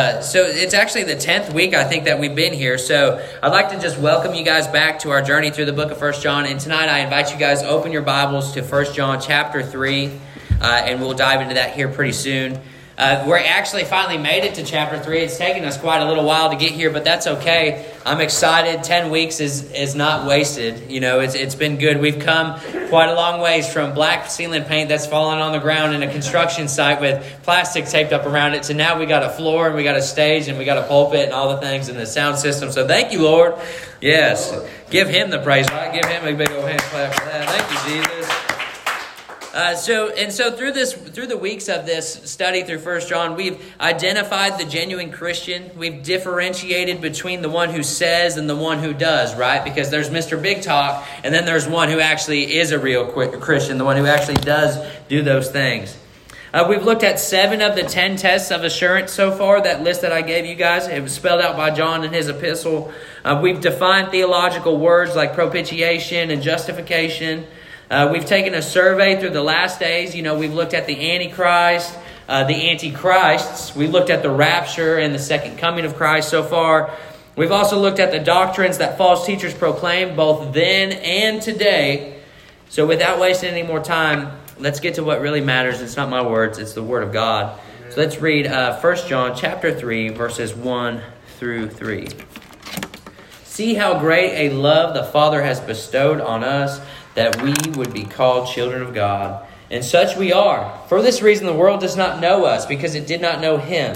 Uh, so it's actually the 10th week i think that we've been here. So i'd like to just welcome you guys back to our journey through the book of first john. And tonight i invite you guys open your bibles to first john chapter 3 uh, and we'll dive into that here pretty soon uh, we're actually finally made it to chapter 3 it's taken us quite a little while to get here but that's okay. I'm excited. 10 weeks is, is not wasted. You know it's, it's been good. We've come quite a long ways from black ceiling paint that's fallen on the ground in a construction site with plastic taped up around it to now we got a floor and we got a stage and we got a pulpit and all the things and the sound system. So thank you lord. Yes. Give him the praise right? Give him a big old hand clap for that. Thank you jesus uh, so and so through this through the weeks of this study through First John, we've identified the genuine Christian. We've differentiated between the one who says and the one who does, right? Because there's Mr. Big Talk, and then there's one who actually is a real Christian, the one who actually does do those things. Uh, we've looked at seven of the ten tests of assurance so far. That list that I gave you guys, it was spelled out by John in his epistle. Uh, we've defined theological words like propitiation and justification. Uh, we've taken a survey through the last days. You know, we've looked at the Antichrist, uh, the Antichrists. We looked at the rapture and the second coming of Christ so far. We've also looked at the doctrines that false teachers proclaim both then and today. So, without wasting any more time, let's get to what really matters. It's not my words, it's the Word of God. So, let's read uh, 1 John chapter 3, verses 1 through 3. See how great a love the Father has bestowed on us that we would be called children of God. And such we are. For this reason, the world does not know us, because it did not know Him.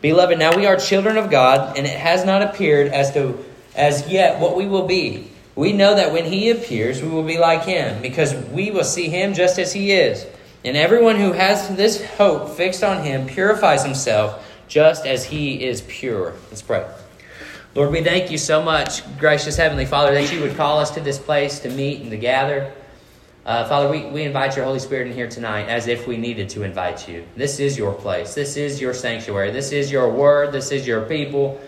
Beloved, now we are children of God, and it has not appeared as to as yet what we will be. We know that when He appears, we will be like Him, because we will see Him just as He is. And everyone who has this hope fixed on Him purifies himself just as He is pure. Let's pray. Lord, we thank you so much, gracious Heavenly Father, that you would call us to this place to meet and to gather. Uh, Father, we, we invite your Holy Spirit in here tonight as if we needed to invite you. This is your place. This is your sanctuary. This is your word. This is your people.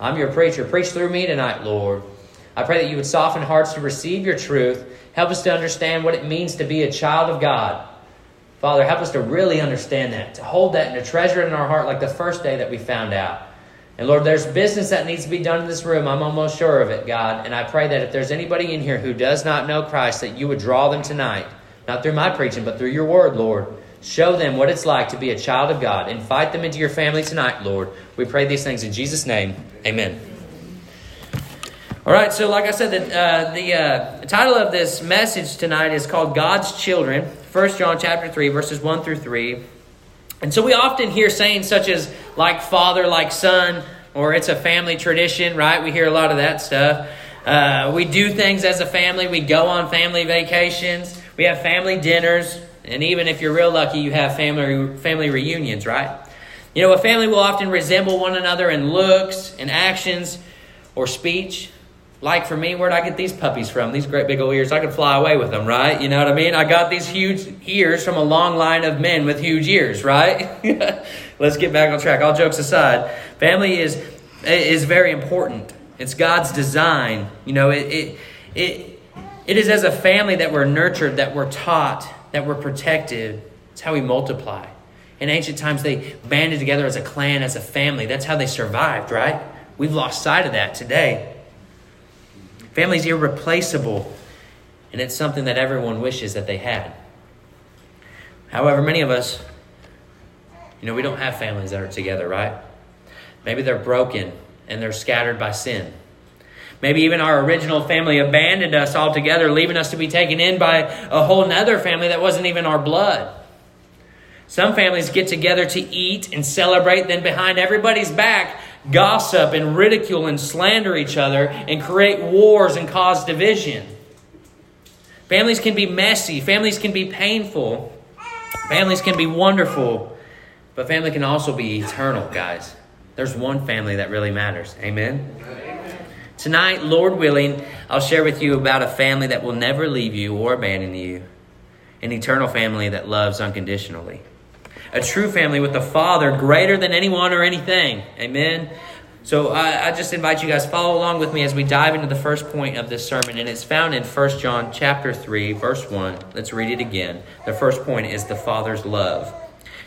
I'm your preacher. Preach through me tonight, Lord. I pray that you would soften hearts to receive your truth. Help us to understand what it means to be a child of God. Father, help us to really understand that, to hold that and to treasure it in our heart like the first day that we found out. And Lord, there's business that needs to be done in this room. I'm almost sure of it, God. And I pray that if there's anybody in here who does not know Christ, that you would draw them tonight, not through my preaching, but through your word, Lord. Show them what it's like to be a child of God. Invite them into your family tonight, Lord. We pray these things in Jesus' name. Amen. All right, so like I said, the, uh, the uh, title of this message tonight is called God's Children. 1 John chapter 3, verses 1 through 3. And so we often hear sayings such as like father, like son, or it's a family tradition, right? We hear a lot of that stuff. Uh, we do things as a family. We go on family vacations. We have family dinners. And even if you're real lucky, you have family, family reunions, right? You know, a family will often resemble one another in looks and actions or speech. Like for me, where'd I get these puppies from? These great big old ears. I could fly away with them, right? You know what I mean? I got these huge ears from a long line of men with huge ears, right? Let's get back on track. All jokes aside, family is is very important. It's God's design. You know, it it it, it is as a family that we're nurtured, that we're taught, that we're protected. It's how we multiply. In ancient times, they banded together as a clan, as a family. That's how they survived, right? We've lost sight of that today. Family's irreplaceable, and it's something that everyone wishes that they had. However, many of us, you know, we don't have families that are together, right? Maybe they're broken and they're scattered by sin. Maybe even our original family abandoned us altogether, leaving us to be taken in by a whole nother family that wasn't even our blood. Some families get together to eat and celebrate, then behind everybody's back, gossip and ridicule and slander each other and create wars and cause division. Families can be messy, families can be painful, families can be wonderful, but family can also be eternal, guys. There's one family that really matters. Amen? Amen. Tonight, Lord willing, I'll share with you about a family that will never leave you or abandon you, an eternal family that loves unconditionally a true family with a father greater than anyone or anything. Amen. So I, I, just invite you guys follow along with me as we dive into the first point of this sermon, and it's found in 1 John chapter 3, verse 1. Let's read it again. The first point is the Father's love.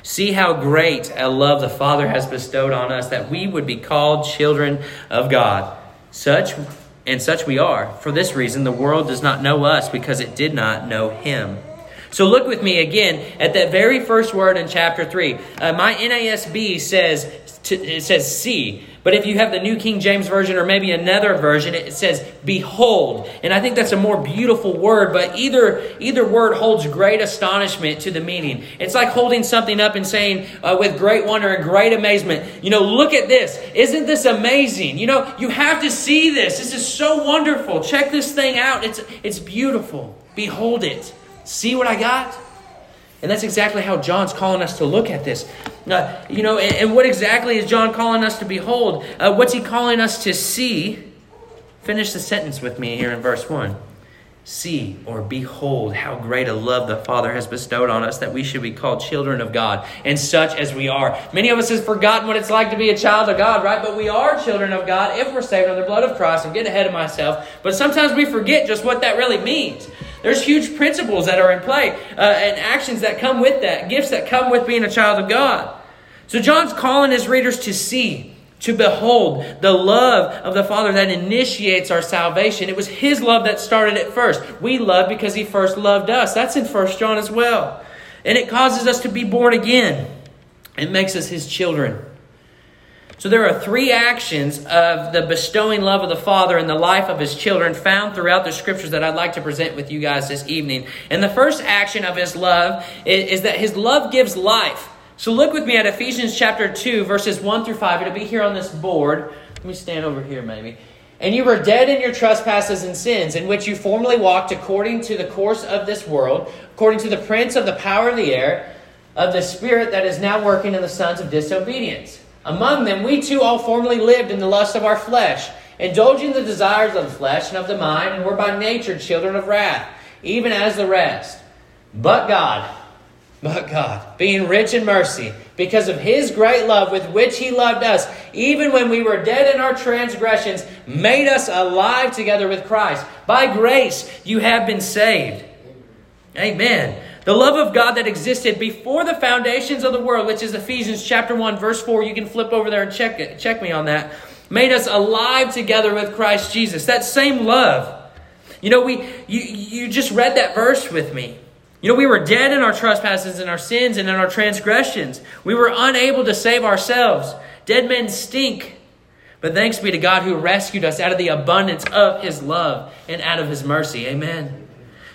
See how great a love the Father has bestowed on us that we would be called children of God. Such and such we are. For this reason, the world does not know us because it did not know Him. So look with me again at that very first word in chapter 3. Uh, my NASB says, to, it says see. But if you have the New King James Version or maybe another version, it says behold. And I think that's a more beautiful word, but either, either word holds great astonishment to the meaning. It's like holding something up and saying uh, with great wonder and great amazement, you know, look at this. Isn't this amazing? You know, you have to see this. This is so wonderful. Check this thing out. It's, it's beautiful. Behold it. See what I got? And that's exactly how John's calling us to look at this. Uh, you know, and, and, what exactly is John calling us to behold? Uh, what's he calling us to see? Finish the sentence with me here in verse 1. See or behold how great a love the Father has bestowed on us that we should be called children of God, and such as we are. Many of us have forgotten what it's like to be a child of God, right? But we are children of God if we're saved under the blood of Christ. I'm getting ahead of myself. But sometimes we forget just what that really means. There's huge principles that are in play uh, and actions that come with that, gifts that come with being a child of God. So John's calling his readers to see, to behold the love of the Father that initiates our salvation. It was his love that started it first. We love because he first loved us. That's in First John as well. And it causes us to be born again. It makes us his children. So there are three actions of the bestowing love of the Father in the life of his children found throughout the scriptures that I'd like to present with you guys this evening. And the first action of his love is, is that his love gives life. So look with me at Ephesians chapter 2, verses 1 through 5. It'll be here on this board. Let me stand over here, maybe. And you were dead in your trespasses and sins, in which you formerly walked according to the course of this world, according to the prince of the power of the air, of the spirit that is now working in the sons of disobedience among them, we too all formerly lived in the lust of our flesh, indulging the desires of the flesh and of the mind, and were by nature children of wrath, even as the rest. But God, but God, being rich in mercy, because of his great love with which he loved us, even when we were dead in our transgressions, made us alive together with Christ. By grace you have been saved. Amen. The love of God that existed before the foundations of the world, which is Ephesians chapter 1, verse 4. You can flip over there and check it, check me on that. Made us alive together with Christ Jesus. That same love. You know, we you you just read that verse with me. You know, we were dead in our trespasses and our sins and in our transgressions. We were unable to save ourselves. Dead men stink. But thanks be to God who rescued us out of the abundance of his love and out of his mercy. Amen.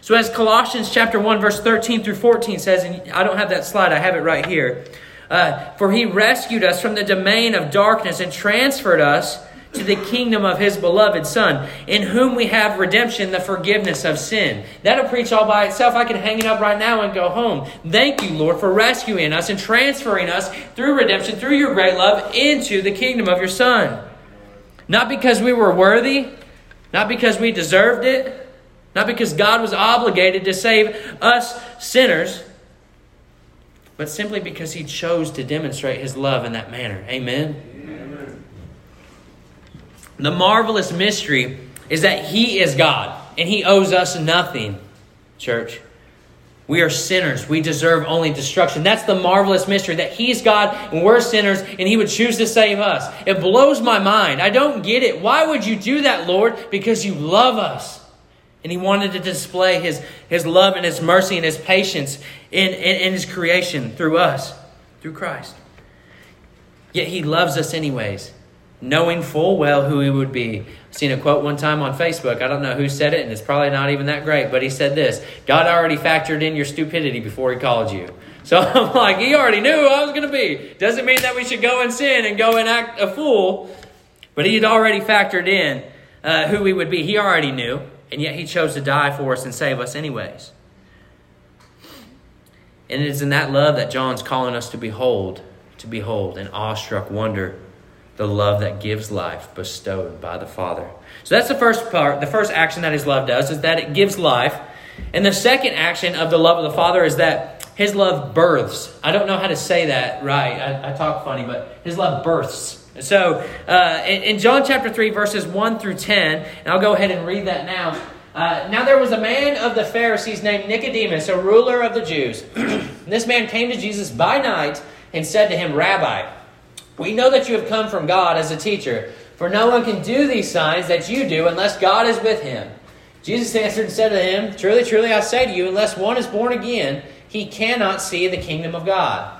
So, as Colossians chapter 1, verse 13 through 14 says, and I don't have that slide, I have it right here. Uh, For he rescued us from the domain of darkness and transferred us to the kingdom of his beloved Son, in whom we have redemption, the forgiveness of sin. That'll preach all by itself. I can hang it up right now and go home. Thank you, Lord, for rescuing us and transferring us through redemption, through your great love, into the kingdom of your Son. Not because we were worthy, not because we deserved it, not because God was obligated to save us sinners, but simply because He chose to demonstrate His love in that manner. Amen? Amen. The marvelous mystery is that He is God and He owes us nothing, church. We are sinners. We deserve only destruction. That's the marvelous mystery that He's God and we're sinners and He would choose to save us. It blows my mind. I don't get it. Why would you do that, Lord? Because you love us. And he wanted to display his, his love and his mercy and his patience in, in, in his creation through us, through Christ. Yet he loves us anyways, knowing full well who he would be. I've seen a quote one time on Facebook. I don't know who said it, and it's probably not even that great, but he said this God already factored in your stupidity before he called you. So I'm like, he already knew who I was going to be. Doesn't mean that we should go and sin and go and act a fool, but he had already factored in uh, who we would be. He already knew and yet he chose to die for us and save us anyways. And it is in that love that John's calling us to behold, to behold in awestruck wonder the love that gives life bestowed by the Father. So that's the first part, the first action that his love does is that it gives life. And the second action of the love of the Father is that his love births. I don't know how to say that right. I, I talk funny, but his love births. So, uh, in, in, John chapter 3, verses 1 through 10, and I'll go ahead and read that now. Uh, now, there was a man of the Pharisees named Nicodemus, a ruler of the Jews. This man came to Jesus by night and said to him, Rabbi, we know that you have come from God as a teacher, for no one can do these signs that you do unless God is with him. Jesus answered and said to him, Truly, truly, I say to you, unless one is born again, he cannot see the kingdom of God.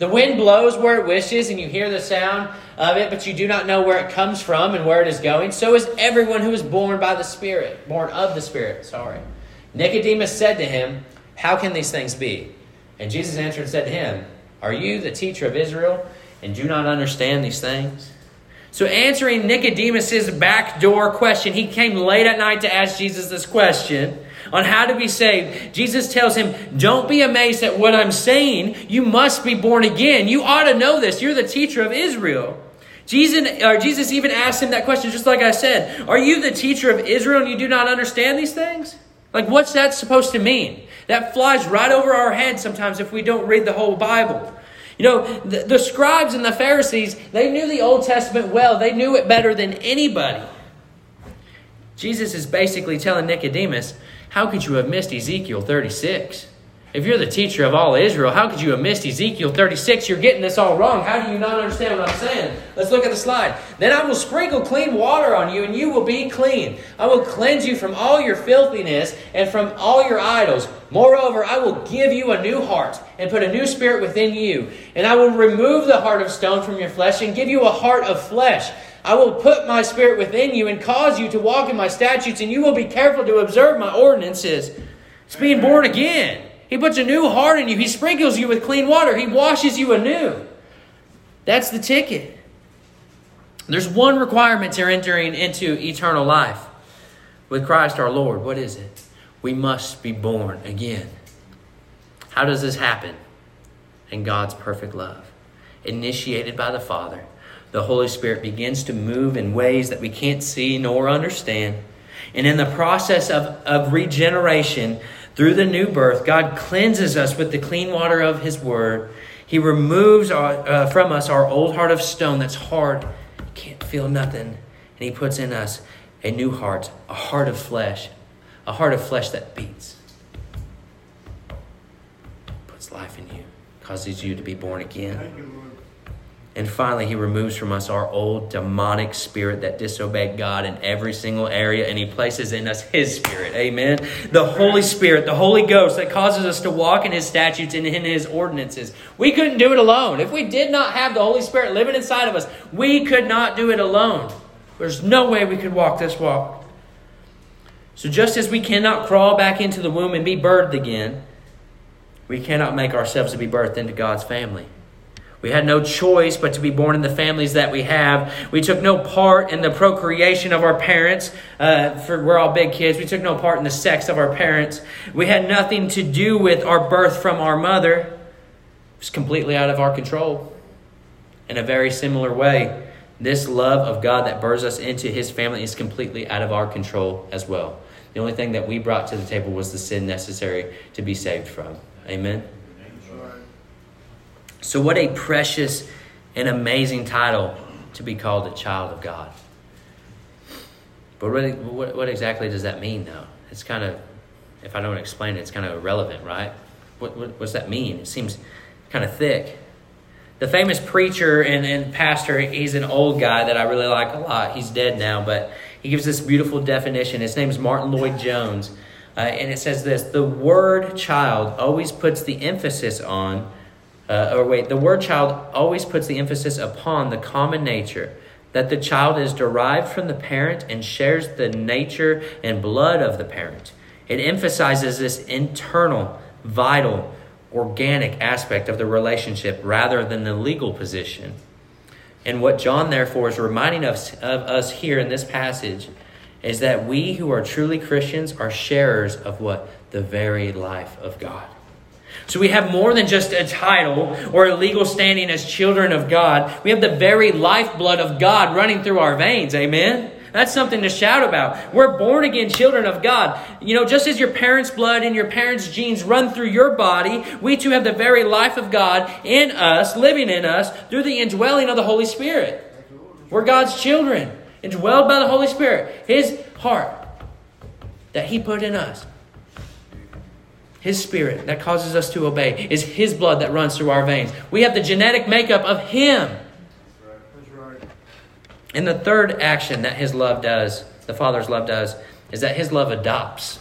The wind blows where it wishes, and you hear the sound of it, but you do not know where it comes from and where it is going. So is everyone who is born by the Spirit, born of the Spirit. Sorry. Nicodemus said to him, How can these things be? And Jesus answered and said to him, Are you the teacher of Israel, and do not understand these things? So, answering Nicodemus's backdoor question, he came late at night to ask Jesus this question on how to be saved. Jesus tells him, Don't be amazed at what I'm saying. You must be born again. You ought to know this. You're the teacher of Israel. Jesus, or Jesus even asked him that question, just like I said. Are you the teacher of Israel and you do not understand these things? Like, what's that supposed to mean? That flies right over our heads sometimes if we don't read the whole Bible. You know, the, the scribes and the Pharisees, they knew the Old Testament well. They knew it better than anybody. Jesus is basically telling Nicodemus, how could you have missed Ezekiel 36? If you're the teacher of all Israel, how could you have missed Ezekiel 36? You're getting this all wrong. How do you not understand what I'm saying? Let's look at the slide. Then I will sprinkle clean water on you, and you will be clean. I will cleanse you from all your filthiness and from all your idols. Moreover, I will give you a new heart and put a new spirit within you. And I will remove the heart of stone from your flesh and give you a heart of flesh. I will put my spirit within you and cause you to walk in my statutes, and you will be careful to observe my ordinances. It's being born again. He puts a new heart in you. He sprinkles you with clean water. He washes you anew. That's the ticket. There's one requirement to entering into eternal life with Christ our Lord. What is it? We must be born again. How does this happen? In God's perfect love, initiated by the Father the Holy Spirit begins to move in ways that we can't see nor understand. And in the process of, of regeneration, through the new birth, God cleanses us with the clean water of His Word. He removes our, uh, from us our old heart of stone that's hard, can't feel nothing. And He puts in us a new heart, a heart of flesh, a heart of flesh that beats. Puts life in you, causes you to be born again. And finally, he removes from us our old demonic spirit that disobeyed God in every single area, and he places in us his spirit. Amen. The Holy Spirit, the Holy Ghost that causes us to walk in his statutes and in his ordinances. We couldn't do it alone. If we did not have the Holy Spirit living inside of us, we could not do it alone. There's no way we could walk this walk. So, just as we cannot crawl back into the womb and be birthed again, we cannot make ourselves to be birthed into God's family. We had no choice but to be born in the families that we have. We took no part in the procreation of our parents. Uh, for we're all big kids. We took no part in the sex of our parents. We had nothing to do with our birth from our mother. It was completely out of our control. In a very similar way, this love of God that burrs us into His family is completely out of our control as well. The only thing that we brought to the table was the sin necessary to be saved from. Amen. So, what a precious and amazing title to be called a child of God. But really, what, what exactly does that mean, though? It's kind of, if I don't explain it, it's kind of irrelevant, right? What, what, that mean? It seems kind of thick. The famous preacher and, and pastor, he's an old guy that I really like a lot. He's dead now, but he gives this beautiful definition. His name is Martyn Lloyd-Jones. Uh, and it says this The word child always puts the emphasis on uh, or wait, the word child always puts the emphasis upon the common nature that the child is derived from the parent and shares the nature and blood of the parent. It emphasizes this internal, vital, organic aspect of the relationship rather than the legal position. And what John, therefore, is reminding us of us here in this passage is that we who are truly Christians are sharers of what? The very life of God. So we have more than just a title or a legal standing as children of God. We have the very lifeblood of God running through our veins. Amen? That's something to shout about. We're born again children of God. You know, just as your parents' blood and your parents' genes run through your body, we too have the very life of God in us, living in us, through the indwelling of the Holy Spirit. We're God's children, indwelled by the Holy Spirit. His heart that He put in us. His spirit that causes us to obey is His blood that runs through our veins. We have the genetic makeup of Him. And the third action that His love does, the Father's love does, is that His love adopts.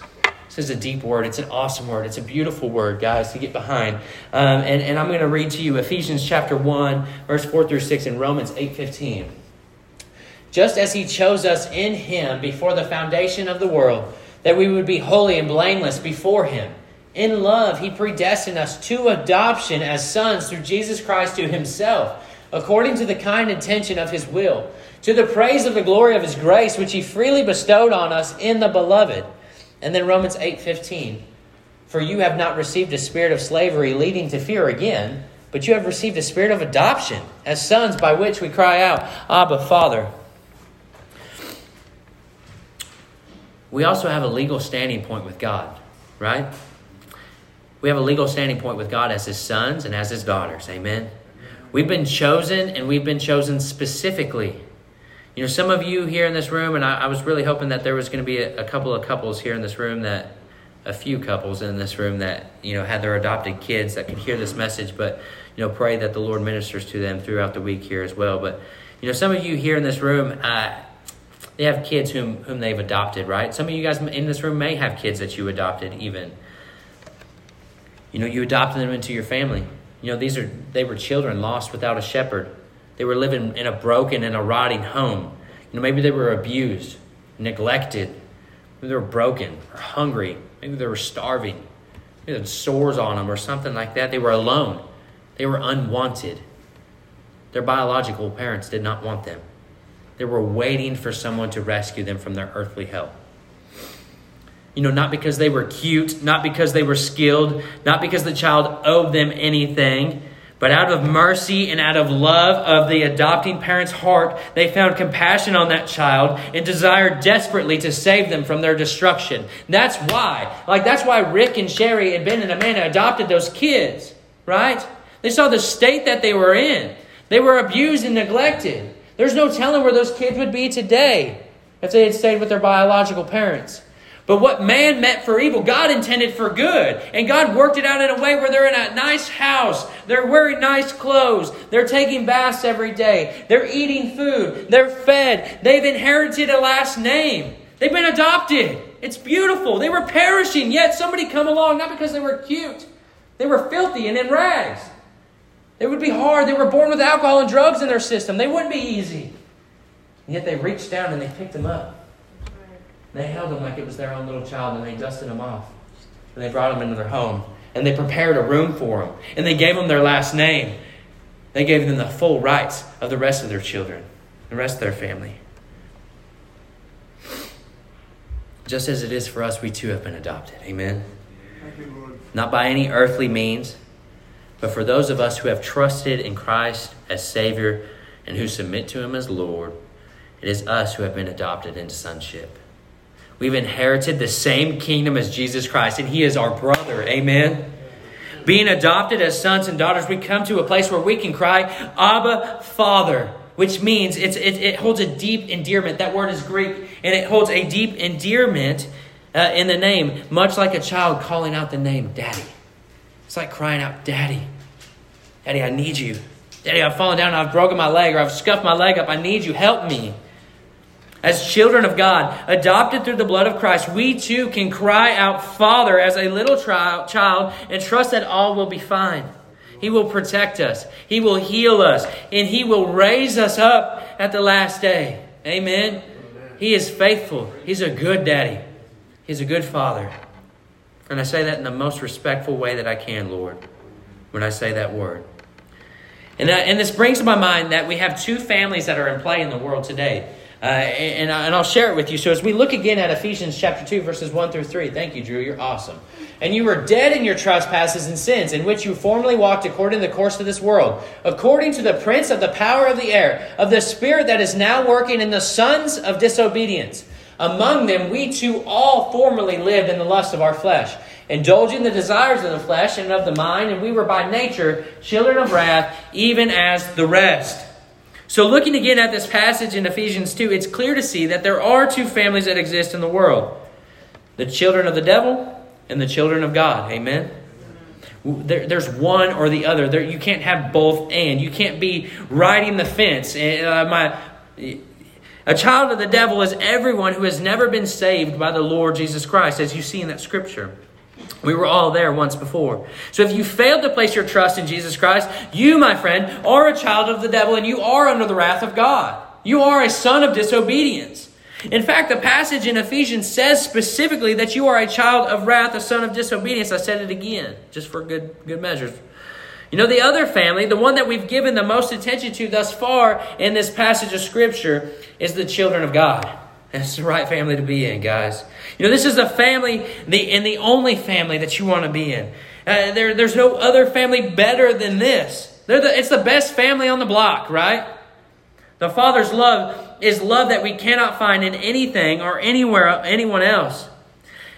This is a deep word. It's an awesome word. It's a beautiful word, guys, to get behind. Um, and, and I'm going to read to you Ephesians chapter 1, verse 4 through 6, and Romans 8 15. Just as He chose us in Him before the foundation of the world, that we would be holy and blameless before Him. In love, He predestined us to adoption as sons through Jesus Christ to Himself, according to the kind intention of His will, to the praise of the glory of His grace, which He freely bestowed on us in the Beloved. And then Romans 8 15. For you have not received a spirit of slavery leading to fear again, but you have received a spirit of adoption as sons by which we cry out, Abba, Father. We also have a legal standing point with God, right? We have a legal standing point with God as his sons and as his daughters. Amen. We've been chosen and we've been chosen specifically. You know, some of you here in this room, and I, I was really hoping that there was going to be a, a, couple of couples here in this room that, a few couples in this room that, you know, had their adopted kids that could hear this message, but, you know, pray that the Lord ministers to them throughout the week here as well. But, you know, some of you here in this room, uh, they have kids whom, whom they've adopted, right? Some of you guys in this room may have kids that you adopted even. You know, you adopted them into your family. You know, these are they were children lost without a shepherd. They were living in a broken and a rotting home. You know, maybe they were abused, neglected. Maybe they were broken or hungry. Maybe they were starving. Maybe they had sores on them or something like that. They were alone. They were unwanted. Their biological parents did not want them. They were waiting for someone to rescue them from their earthly hell. You know, not because they were cute, not because they were skilled, not because the child owed them anything, but out of mercy and out of love of the adopting parent's heart, they found compassion on that child and desired desperately to save them from their destruction. That's why, like, that's why Rick and Sherry and Ben and Amanda adopted those kids, right? They saw the state that they were in. They were abused and neglected. There's no telling where those kids would be today if they had stayed with their biological parents. But what man meant for evil, God intended for good. And God worked it out in a way where they're in a nice house. They're wearing nice clothes. They're taking baths every day. They're eating food. They're fed. They've inherited a last name. They've been adopted. It's beautiful. They were perishing, yet somebody come along, not because they were cute. They were filthy and in rags. It would be hard. They were born with alcohol and drugs in their system. They wouldn't be easy. And yet they reached down and they picked them up. They held him like it was their own little child and they dusted him off. And they brought him into their home. And they prepared a room for him. And they gave him their last name. They gave them the full rights of the rest of their children, the rest of their family. Just as it is for us, we too have been adopted. Amen. You, Not by any earthly means, but for those of us who have trusted in Christ as Savior and who submit to Him as Lord, it is us who have been adopted into sonship. We've inherited the same kingdom as Jesus Christ, and He is our brother. Amen. Being adopted as sons and daughters, we come to a place where we can cry, Abba, Father, which means it, it holds a deep endearment. That word is Greek, and it holds a deep endearment uh, in the name, much like a child calling out the name Daddy. It's like crying out, Daddy, Daddy, I need you. Daddy, I've fallen down, I've broken my leg, or I've scuffed my leg up. I need you. Help me. As children of God, adopted through the blood of Christ, we too can cry out, Father, as a little child, and trust that all will be fine. He will protect us, He will heal us, and He will raise us up at the last day. Amen. He is faithful. He's a good daddy, He's a good father. And I say that in the most respectful way that I can, Lord, when I say that word. And, that, and this brings to my mind that we have two families that are in play in the world today. Uh, and, and I'll share it with you. So, as we look again at Ephesians chapter 2, verses 1 through 3, thank you, Drew. You're awesome. And you were dead in your trespasses and sins, in which you formerly walked according to the course of this world, according to the prince of the power of the air, of the spirit that is now working in the sons of disobedience. Among them, we too all formerly lived in the lust of our flesh, indulging the desires of the flesh and of the mind, and we were by nature children of wrath, even as the rest. So, looking again at this passage in Ephesians 2, it's clear to see that there are two families that exist in the world the children of the devil and the children of God. Amen? There, there's one or the other. There, you can't have both and. You can't be riding the fence. Uh, my, a child of the devil is everyone who has never been saved by the Lord Jesus Christ, as you see in that scripture. We were all there once before. So if you failed to place your trust in Jesus Christ, you, my friend, are a child of the devil and you are under the wrath of God. You are a son of disobedience. In fact, the passage in Ephesians says specifically that you are a child of wrath, a son of disobedience. I said it again, just for good, good measures. You know, the other family, the one that we've given the most attention to thus far in this passage of Scripture, is the children of God. That's the right family to be in, guys. You know, this is the family, the and the only family that you want to be in. Uh, there, there's no other family better than this. The, it's the best family on the block, right? The Father's love is love that we cannot find in anything or anywhere anyone else.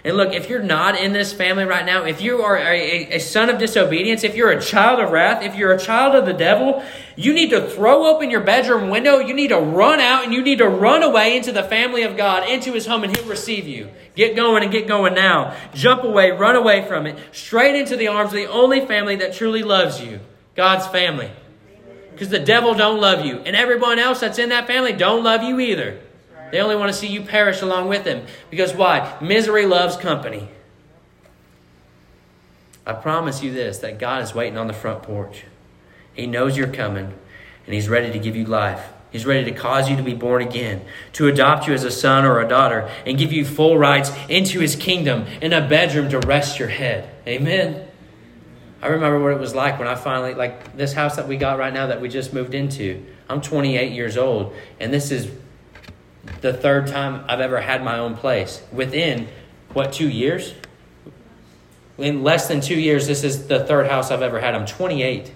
And look, if you're not in this family right now, if you are a, a, son of disobedience, if you're a child of wrath, if you're a child of the devil, you need to throw open your bedroom window. You need to run out and you need to run away into the family of God, into his home, and he'll receive you. Get going and get going now. Jump away, run away from it, straight into the arms of the only family that truly loves you God's family. Because the devil don't love you, and everyone else that's in that family don't love you either. They only want to see you perish along with them. Because why? Misery loves company. I promise you this that God is waiting on the front porch. He knows you're coming, and He's ready to give you life. He's ready to cause you to be born again, to adopt you as a son or a daughter, and give you full rights into His kingdom and a bedroom to rest your head. Amen. I remember what it was like when I finally, like this house that we got right now that we just moved into. I'm 28 years old, and this is the third time I've ever had my own place. Within, what, two years? In less than two years, this is the third house I've ever had. I'm 28.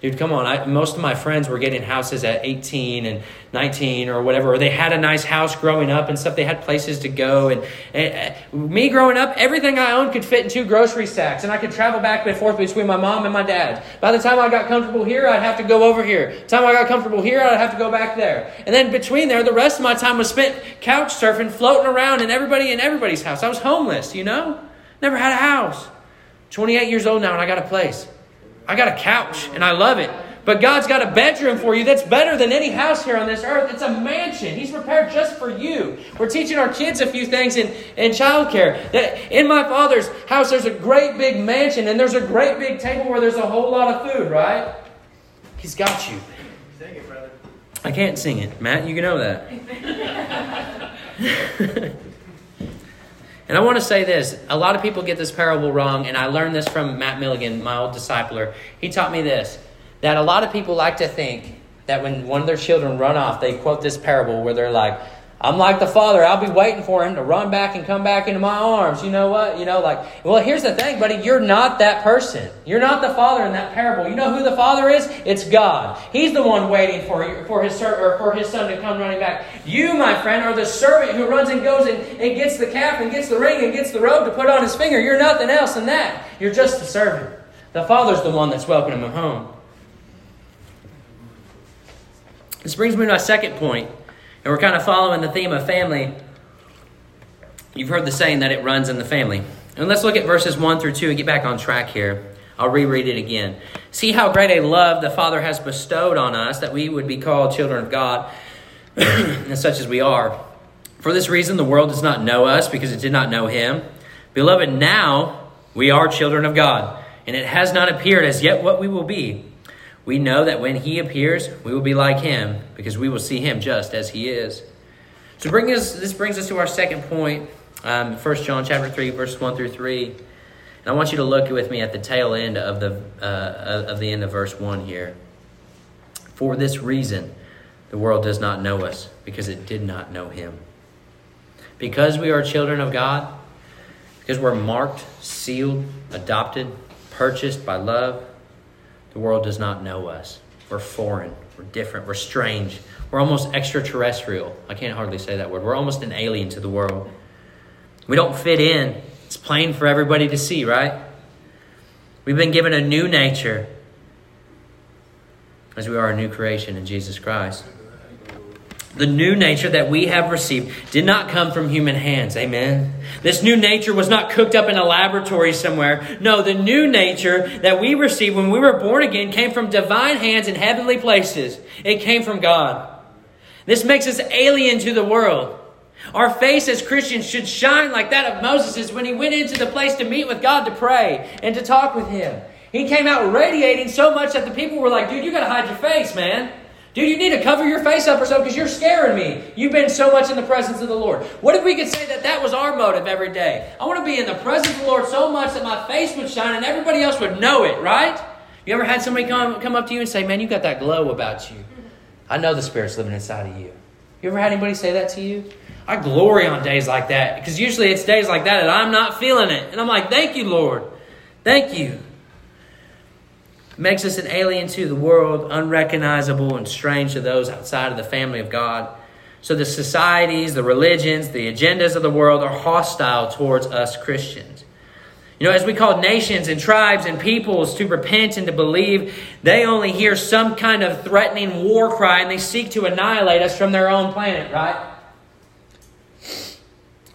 Dude, come on. I, most of my friends were getting houses at 18 and 19 or whatever, or they had a nice house growing up and stuff. They had places to go. And, and uh, me growing up, everything I owned could fit in two grocery sacks, and I could travel back and forth between my mom and my dad. By the time I got comfortable here, I'd have to go over here. The time I got comfortable here, I'd have to go back there. And then between there, the rest of my time was spent couch surfing, floating around in everybody in everybody's house. I was homeless, you know? Never had a house. 28 years old now, and I got a place. I got a couch and I love it. But God's got a bedroom for you that's better than any house here on this earth. It's a mansion. He's prepared just for you. We're teaching our kids a few things in, in childcare. That in my father's house, there's a great big mansion and there's a great big table where there's a whole lot of food, right? He's got you. Sing it, brother. I can't sing it. Matt, you can know that. And I want to say this a lot of people get this parable wrong, and I learned this from Matt Milligan, my old discipler. He taught me this that a lot of people like to think that when one of their children run off, they quote this parable where they're like, I'm like the father. I'll be waiting for him to run back and come back into my arms. You know what? You know, like, well, here's the thing, buddy. You're not that person. You're not the father in that parable. You know who the father is? It's God. He's the one waiting for you, for his or for his son to come running back. You, my friend, are the servant who runs and goes and, and gets the calf and gets the ring and gets the robe to put on his finger. You're nothing else than that. You're just a servant. The father's the one that's welcoming him home. This brings me to my second point. And we're kind of following the theme of family. You've heard the saying that it runs in the family. And let's look at verses 1 through 2 and get back on track here. I'll reread it again. See how great a love the Father has bestowed on us that we would be called children of God, and such as we are. For this reason, the world does not know us because it did not know Him. Beloved, now we are children of God, and it has not appeared as yet what we will be. We know that when he appears, we will be like him because we will see him just as he is. So bring us, this brings us to our second point, um, 1 John chapter 3, verses 1 through 3. And I want you to look with me at the tail end of the, uh, of the end of verse 1 here. For this reason, the world does not know us because it did not know him. Because we are children of God, because we're marked, sealed, adopted, purchased by love, the world does not know us. We're foreign, we're different, we're strange, we're almost extraterrestrial. I can't hardly say that word. We're almost an alien to the world. We don't fit in. It's plain for everybody to see, right? We've been given a new nature as we are a new creation in Jesus Christ. The new nature that we have received did not come from human hands. Amen. This new nature was not cooked up in a laboratory somewhere. No, the new nature that we received when we were born again came from divine hands in heavenly places. It came from God. This makes us alien to the world. Our face as Christians should shine like that of Moses' when he went into the place to meet with God to pray and to talk with him. He came out radiating so much that the people were like, dude, you got to hide your face, man. Dude, you need to cover your face up or so because you're scaring me. You've been so much in the presence of the Lord. What if we could say that that was our motive every day? I want to be in the presence of the Lord so much that my face would shine and everybody else would know it, right? You ever had somebody come, come up to you and say, man, you got that glow about you? I know the Spirit's living inside of you. You ever had anybody say that to you? I glory on days like that because usually it's days like that that I'm not feeling it. And I'm like, thank you, Lord. Thank you. Makes us an alien to the world, unrecognizable and strange to those outside of the family of God. So the societies, the religions, the agendas of the world are hostile towards us Christians. You know, as we call nations and tribes and peoples to repent and to believe, they only hear some kind of threatening war cry and they seek to annihilate us from their own planet, right?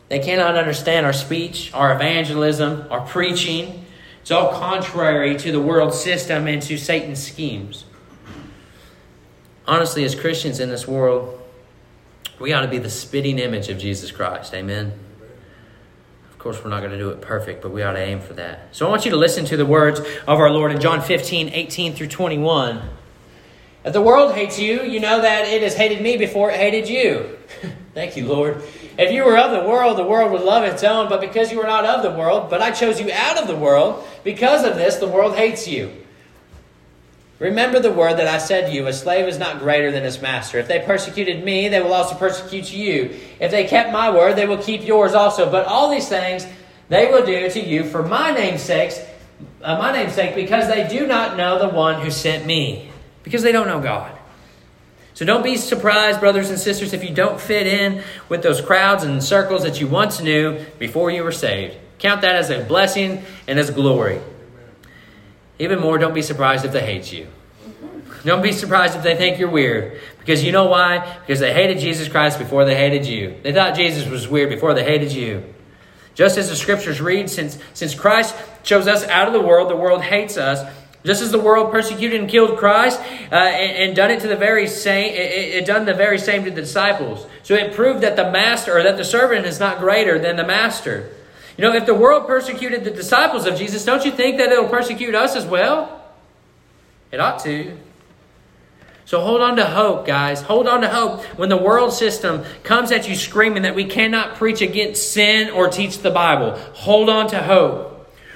They cannot understand our speech, our evangelism, our preaching. It's all contrary to the world system and to Satan's schemes. Honestly, as Christians in this world, we ought to be the spitting image of Jesus Christ. Amen Of course, we're not going to do it perfect, but we ought to aim for that. So I want you to listen to the words of our Lord in John 15, 18 through 21. If the world hates you, you know that it has hated me before it hated you. Thank you, Lord. If you were of the world, the world would love its own, but because you are not of the world, but I chose you out of the world, because of this, the world hates you. Remember the word that I said to you a slave is not greater than his master. If they persecuted me, they will also persecute you. If they kept my word, they will keep yours also. But all these things they will do to you for my name's sake, uh, my name's sake, because they do not know the one who sent me, because they don't know God. So don't be surprised, brothers and sisters, if you don't fit in with those crowds and circles that you once knew before you were saved. Count that as a blessing and as glory. Even more, don't be surprised if they hate you. Don't be surprised if they think you're weird. Because you know why? Because they hated Jesus Christ before they hated you. They thought Jesus was weird before they hated you. Just as the scriptures read, since, since Christ chose us out of the world, the world hates us. Just as the world persecuted and killed Christ uh, and, and, done it to the very same, it, it done the very same to the disciples. So it proved that the master or that the servant is not greater than the master. You know, if the world persecuted the disciples of Jesus, don't you think that it'll persecute us as well? It ought to. So hold on to hope, guys. Hold on to hope when the world system comes at you screaming that we cannot preach against sin or teach the Bible. Hold on to hope.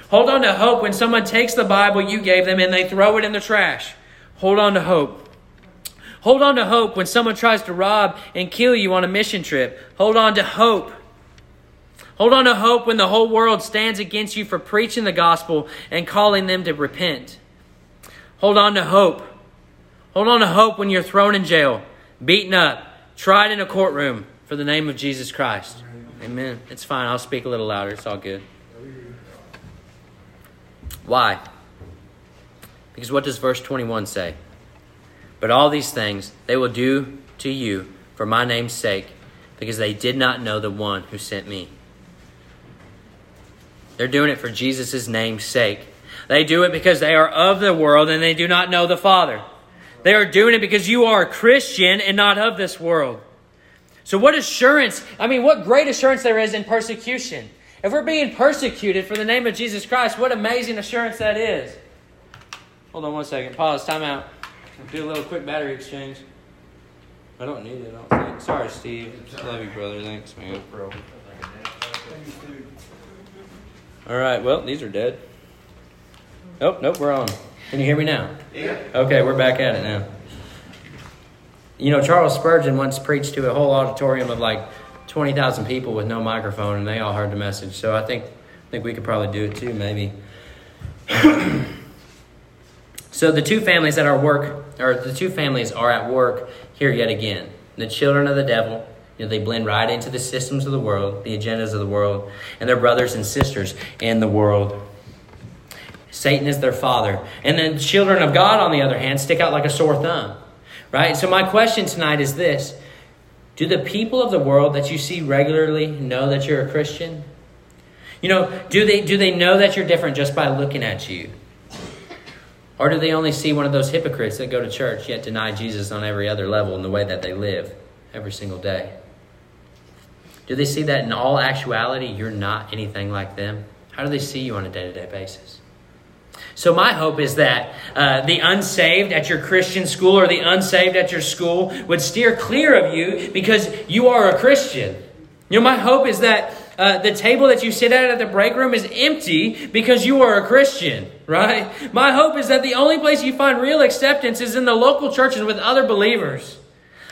Hold on to hope when someone takes the Bible you gave them and they throw it in the trash. Hold on to hope. Hold on to hope when someone tries to rob and kill you on a mission trip. Hold on to hope Hold on to hope when the whole world stands against you for preaching the gospel and calling them to repent. Hold on to hope. Hold on to hope when you're thrown in jail, beaten up, tried in a courtroom for the name of Jesus Christ. Amen. It's fine. I'll speak a little louder. It's all good. Why? Because what does verse 21 say? But all these things they will do to you for my name's sake, because they did not know the one who sent me. They're doing it for Jesus' name's sake. They do it because they are of the world and they do not know the Father. They are doing it because you are a Christian and not of this world. So, what assurance, I mean, what great assurance there is in persecution. If we're being persecuted for the name of Jesus Christ, what amazing assurance that is. Hold on one second. Pause. Time out. Do a little quick battery exchange. I don't need it, I don't think. Sorry, Steve. Love you, brother. Thanks, man. Bro. All right, well, these are dead. Nope, nope, we're on. Can you hear me now? Yeah. Okay, we're back at it now. You know, Charles Spurgeon once preached to a whole auditorium of like 20,000 people with no microphone, and they all heard the message. So I think, I think we could probably do it too, maybe. so the two families that are work, or the two families are at work here yet again. The children of the devil, you know, they blend right into the systems of the world, the agendas of the world, and their brothers and sisters in the world. Satan is their father. And then children of God, on the other hand, stick out like a sore thumb. Right? So my question tonight is this Do the people of the world that you see regularly know that you're a Christian? You know, do they do they know that you're different just by looking at you? Or do they only see one of those hypocrites that go to church yet deny Jesus on every other level in the way that they live every single day? Do they see that in all actuality you're not anything like them? How do they see you on a day to day basis? So, my hope is that uh, the unsaved at your Christian school or the unsaved at your school would steer clear of you because you are a Christian. You know, my hope is that uh, the table that you sit at at the break room is empty because you are a Christian, right? My hope is that the only place you find real acceptance is in the local churches with other believers.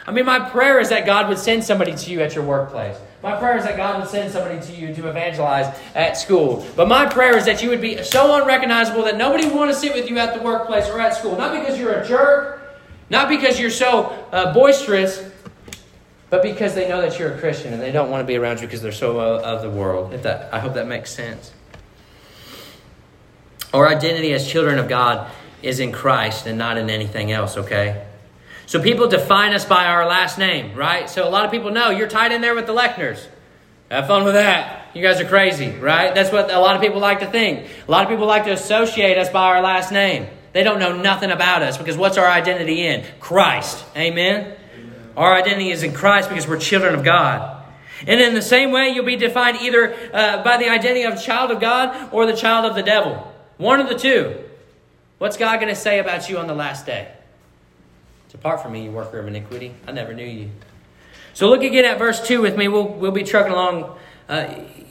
I mean, my prayer is that God would send somebody to you at your workplace. My prayer is that God would send somebody to you to evangelize at school. But my prayer is that you would be so unrecognizable that nobody would want to sit with you at the workplace or at school. Not because you're a jerk, not because you're so uh, boisterous, but because they know that you're a Christian and they don't want to be around you because they're so uh, of the world. If that, I hope that makes sense. Our identity as children of God is in Christ and not in anything else, okay? So people define us by our last name, right? So a lot of people know you're tied in there with the Lechners. Have fun with that. You guys are crazy, right? That's what a lot of people like to think. A lot of people like to associate us by our last name. They don't know nothing about us because what's our identity in? Christ. Amen? Amen. Our identity is in Christ because we're children of God. And in the same way, you'll be defined either uh, by the identity of child of God or the child of the devil. One of the two. What's God going to say about you on the last day? Depart from me, you worker of iniquity. I never knew you. So look again at verse 2 with me. We'll, we'll be trucking along uh,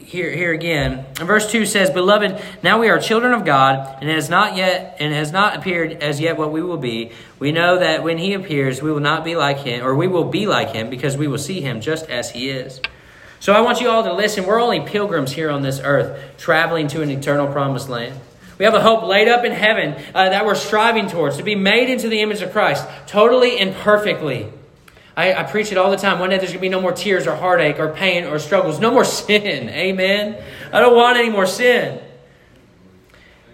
here, here again. And verse 2 says, Beloved, now we are children of God, and it has not yet and has not appeared as yet what we will be. We know that when he appears, we will not be like him, or we will be like him, because we will see him just as he is. So I want you all to listen. We're only pilgrims here on this earth, traveling to an eternal promised land. We have a hope laid up in heaven uh, that we're striving towards to be made into the image of Christ, totally and perfectly. I, I, preach it all the time. One day there's going to be no more tears or heartache or pain or struggles. No more sin. Amen. I don't want any more sin.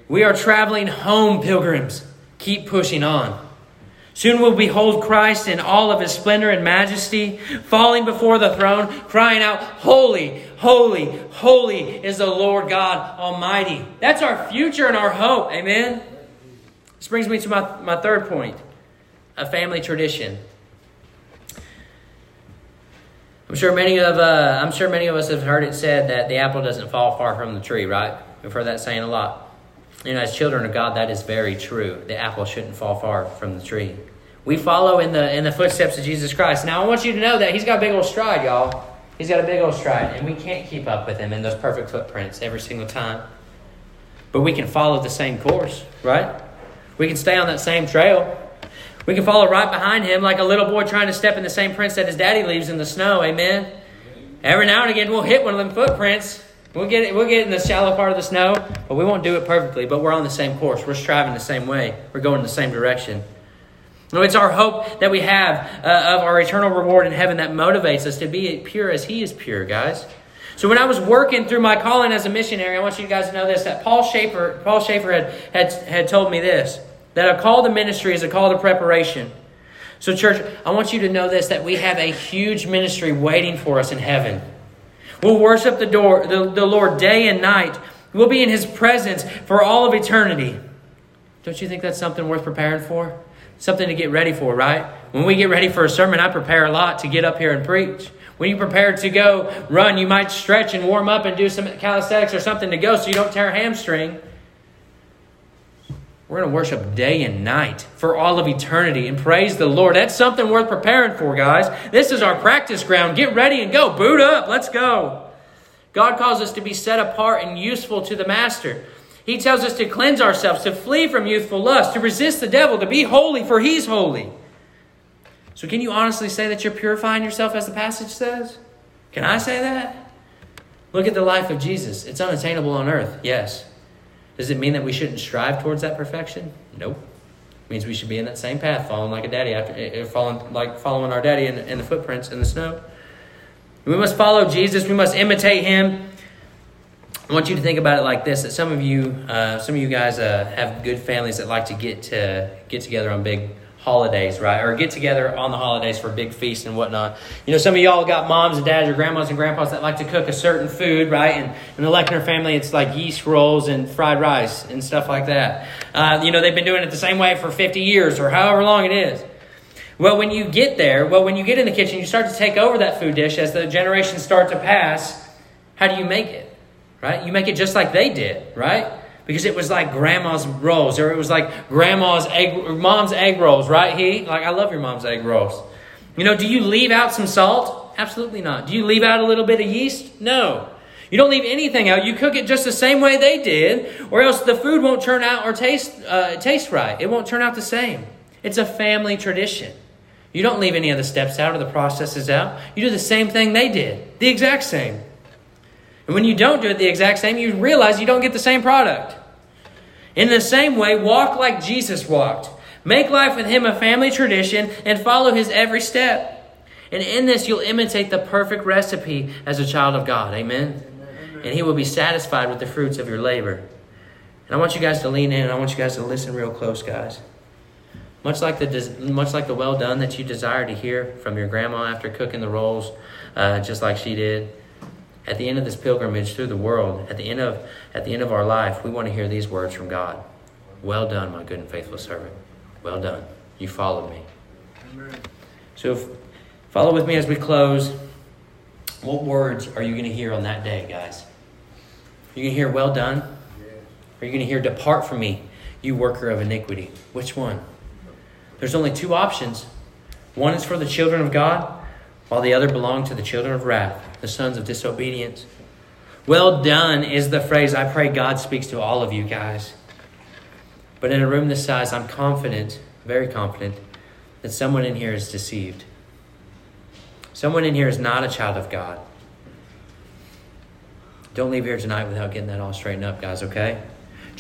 We are traveling home, pilgrims. Keep pushing on. Soon we'll behold Christ in all of his splendor and majesty, falling before the throne, crying out, Holy, holy, holy is the Lord God Almighty. That's our future and our hope. Amen. This brings me to my, my third point a family tradition. I'm sure many of uh, I'm sure many of us have heard it said that the apple doesn't fall far from the tree, right? We've heard that saying a lot. You know, as children of God, that is very true. The apple shouldn't fall far from the tree. We follow in the in the footsteps of Jesus Christ. Now, I want you to know that He's got a big old stride, y'all. He's got a big old stride, and we can't keep up with Him in those perfect footprints every single time. But we can follow the same course, right? We can stay on that same trail. We can follow right behind Him like a little boy trying to step in the same prints that his daddy leaves in the snow. Amen. Every now and again, we'll hit one of them footprints We'll get it, we'll get in the shallow part of the snow, but we won't do it perfectly. But we're on the same course. We're striving the same way. We're going the same direction. No, it's our hope that we have uh, of our eternal reward in heaven that motivates us to be pure as He is pure, guys. So when I was working through my calling as a missionary, I want you guys to know this: that Paul Schaefer, Paul Schaefer had, had, had told me this: that a call to ministry is a call to preparation. So, church, I want you to know this: that we have a huge ministry waiting for us in heaven. We'll worship the, door, the, the Lord day and night. We'll be in His presence for all of eternity. Don't you think that's something worth preparing for? Something to get ready for, right? When we get ready for a sermon, I prepare a lot to get up here and preach. When you prepare to go run, you might stretch and warm up and do some calisthenics or something to go so you don't tear a hamstring. We're going to worship day and night for all of eternity and praise the Lord. That's something worth preparing for, guys. This is our practice ground. Get ready and go. Boot up. Let's go. God calls us to be set apart and useful to the Master. He tells us to cleanse ourselves, to flee from youthful lust, to resist the devil, to be holy, for he's holy. So, can you honestly say that you're purifying yourself as the passage says? Can I say that? Look at the life of Jesus. It's unattainable on earth, yes. Does it mean that we shouldn't strive towards that perfection? Nope. It means we should be in that same path, following like a daddy after eh, eh, following like following our daddy in, in the footprints in the snow. We must follow Jesus. We must imitate him. I want you to think about it like this: that some of you, uh, some of you guys, uh, have good families that like to get to get together on big holidays, right? Or get together on the holidays for a big feasts and whatnot. You know, some of y'all got moms and dads or grandmas and grandpas that like to cook a certain food, right? And in the Lechner family, it's like yeast rolls and fried rice and stuff like that. Uh, you know, they've been doing it the same way for 50 years or however long it is. Well, when you get there, well, when you get in the kitchen, you start to take over that food dish as the generations start to pass. How do you make it? Right? You make it just like they did, right? Because it was like grandma's rolls or it was like grandma's egg mom's egg rolls right he? Like i love your mom's egg rolls. You know do you leave out some salt? Absolutely not. Do you leave out a little bit of yeast? No. You don't leave anything out. You cook it just the same way they did or else the food won't turn out or taste uh, taste right. It won't turn out the same. It's a family tradition. You don't leave any of the steps out or the processes out. You do the same thing they did. The exact same and when you don't do it the exact same, you realize you don't get the same product. In the same way, walk like Jesus walked. Make life with Him a family tradition and follow His every step. And in this, you'll imitate the perfect recipe as a child of God. Amen? Amen. And He will be satisfied with the fruits of your labor. And I want you guys to lean in and I want you guys to listen real close, guys. Much like the, much like the well done that you desire to hear from your grandma after cooking the rolls, uh, just like she did at the end of this pilgrimage through the world, at the end of at the end of our life, we want to hear these words from God. Well done, my good and faithful servant. Well done. You followed me. Amen. So if, follow with me as we close. What words are you going to hear on that day, guys? Are you going to hear well done? Are you going to hear depart from me, you worker of iniquity? Which one? There's only two options. One is for the children of God, while the other belonged to the children of wrath, the sons of disobedience. Well done is the phrase I pray God speaks to all of you guys. But in a room this size, I'm confident, very confident, that someone in here is deceived. Someone in here is not a child of God. Don't leave here tonight without getting that all straightened up, guys, okay?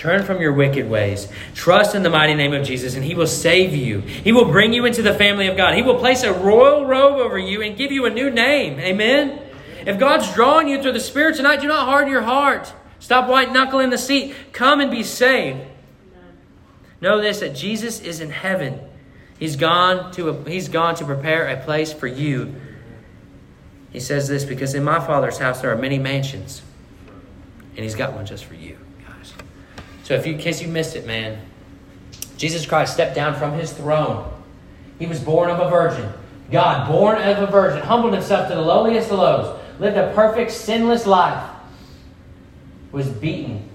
Turn from your wicked ways. Trust in the mighty name of Jesus, and He will save you. He will bring you into the family of God. He will place a royal robe over you and give you a new name. Amen? If God's drawing you through the Spirit tonight, do not harden your heart. Stop white knuckling the seat. Come and be saved. Know this that Jesus is in heaven. He's gone to a, he's gone to prepare a place for you. He says this because in my Father's house there are many mansions, and He's got one just for you. So, if you, in case you missed it, man, Jesus Christ stepped down from his throne. He was born of a virgin. God, born of a virgin, humbled himself to the lowliest of lows, lived a perfect, sinless life, was beaten,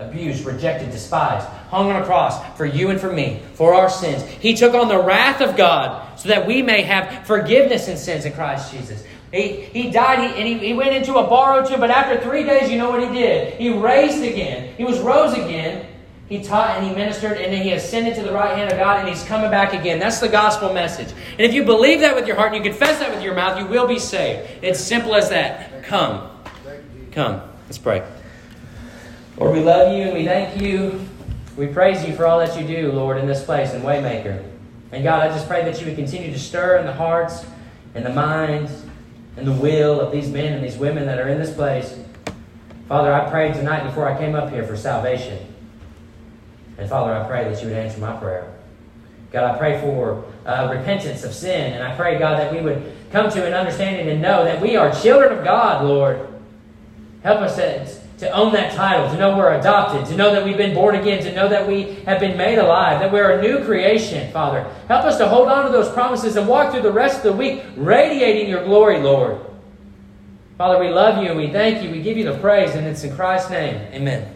abused, rejected, despised, hung on a cross for you and for me, for our sins. He took on the wrath of God so that we may have forgiveness in sins in Christ Jesus. He, he died he, and he, he went into a or two, but after three days, you know what he did? He raised again. He was rose again. He taught and he ministered, and then he ascended to the right hand of God, and he's coming back again. That's the gospel message. And if you believe that with your heart and you confess that with your mouth, you will be saved. It's simple as that. Come. Come. Let's pray. Lord, we love you and we thank you. We praise you for all that you do, Lord, in this place and Waymaker. And God, I just pray that you would continue to stir in the hearts and the minds and the will of these men and these women that are in this place. Father, I prayed tonight before I came up here for salvation. And Father, I pray that you would answer my prayer. God, I pray for uh, repentance of sin. And I pray, God, that we would come to an understanding and know that we are children of God, Lord. Help us to, to own that title, to know we're adopted, to know that we've been born again, to know that we have been made alive, that we're a new creation, Father. Help us to hold on to those promises and walk through the rest of the week radiating your glory, Lord. Father, we love you and we thank you. We give you the praise, and it's in Christ's name. Amen.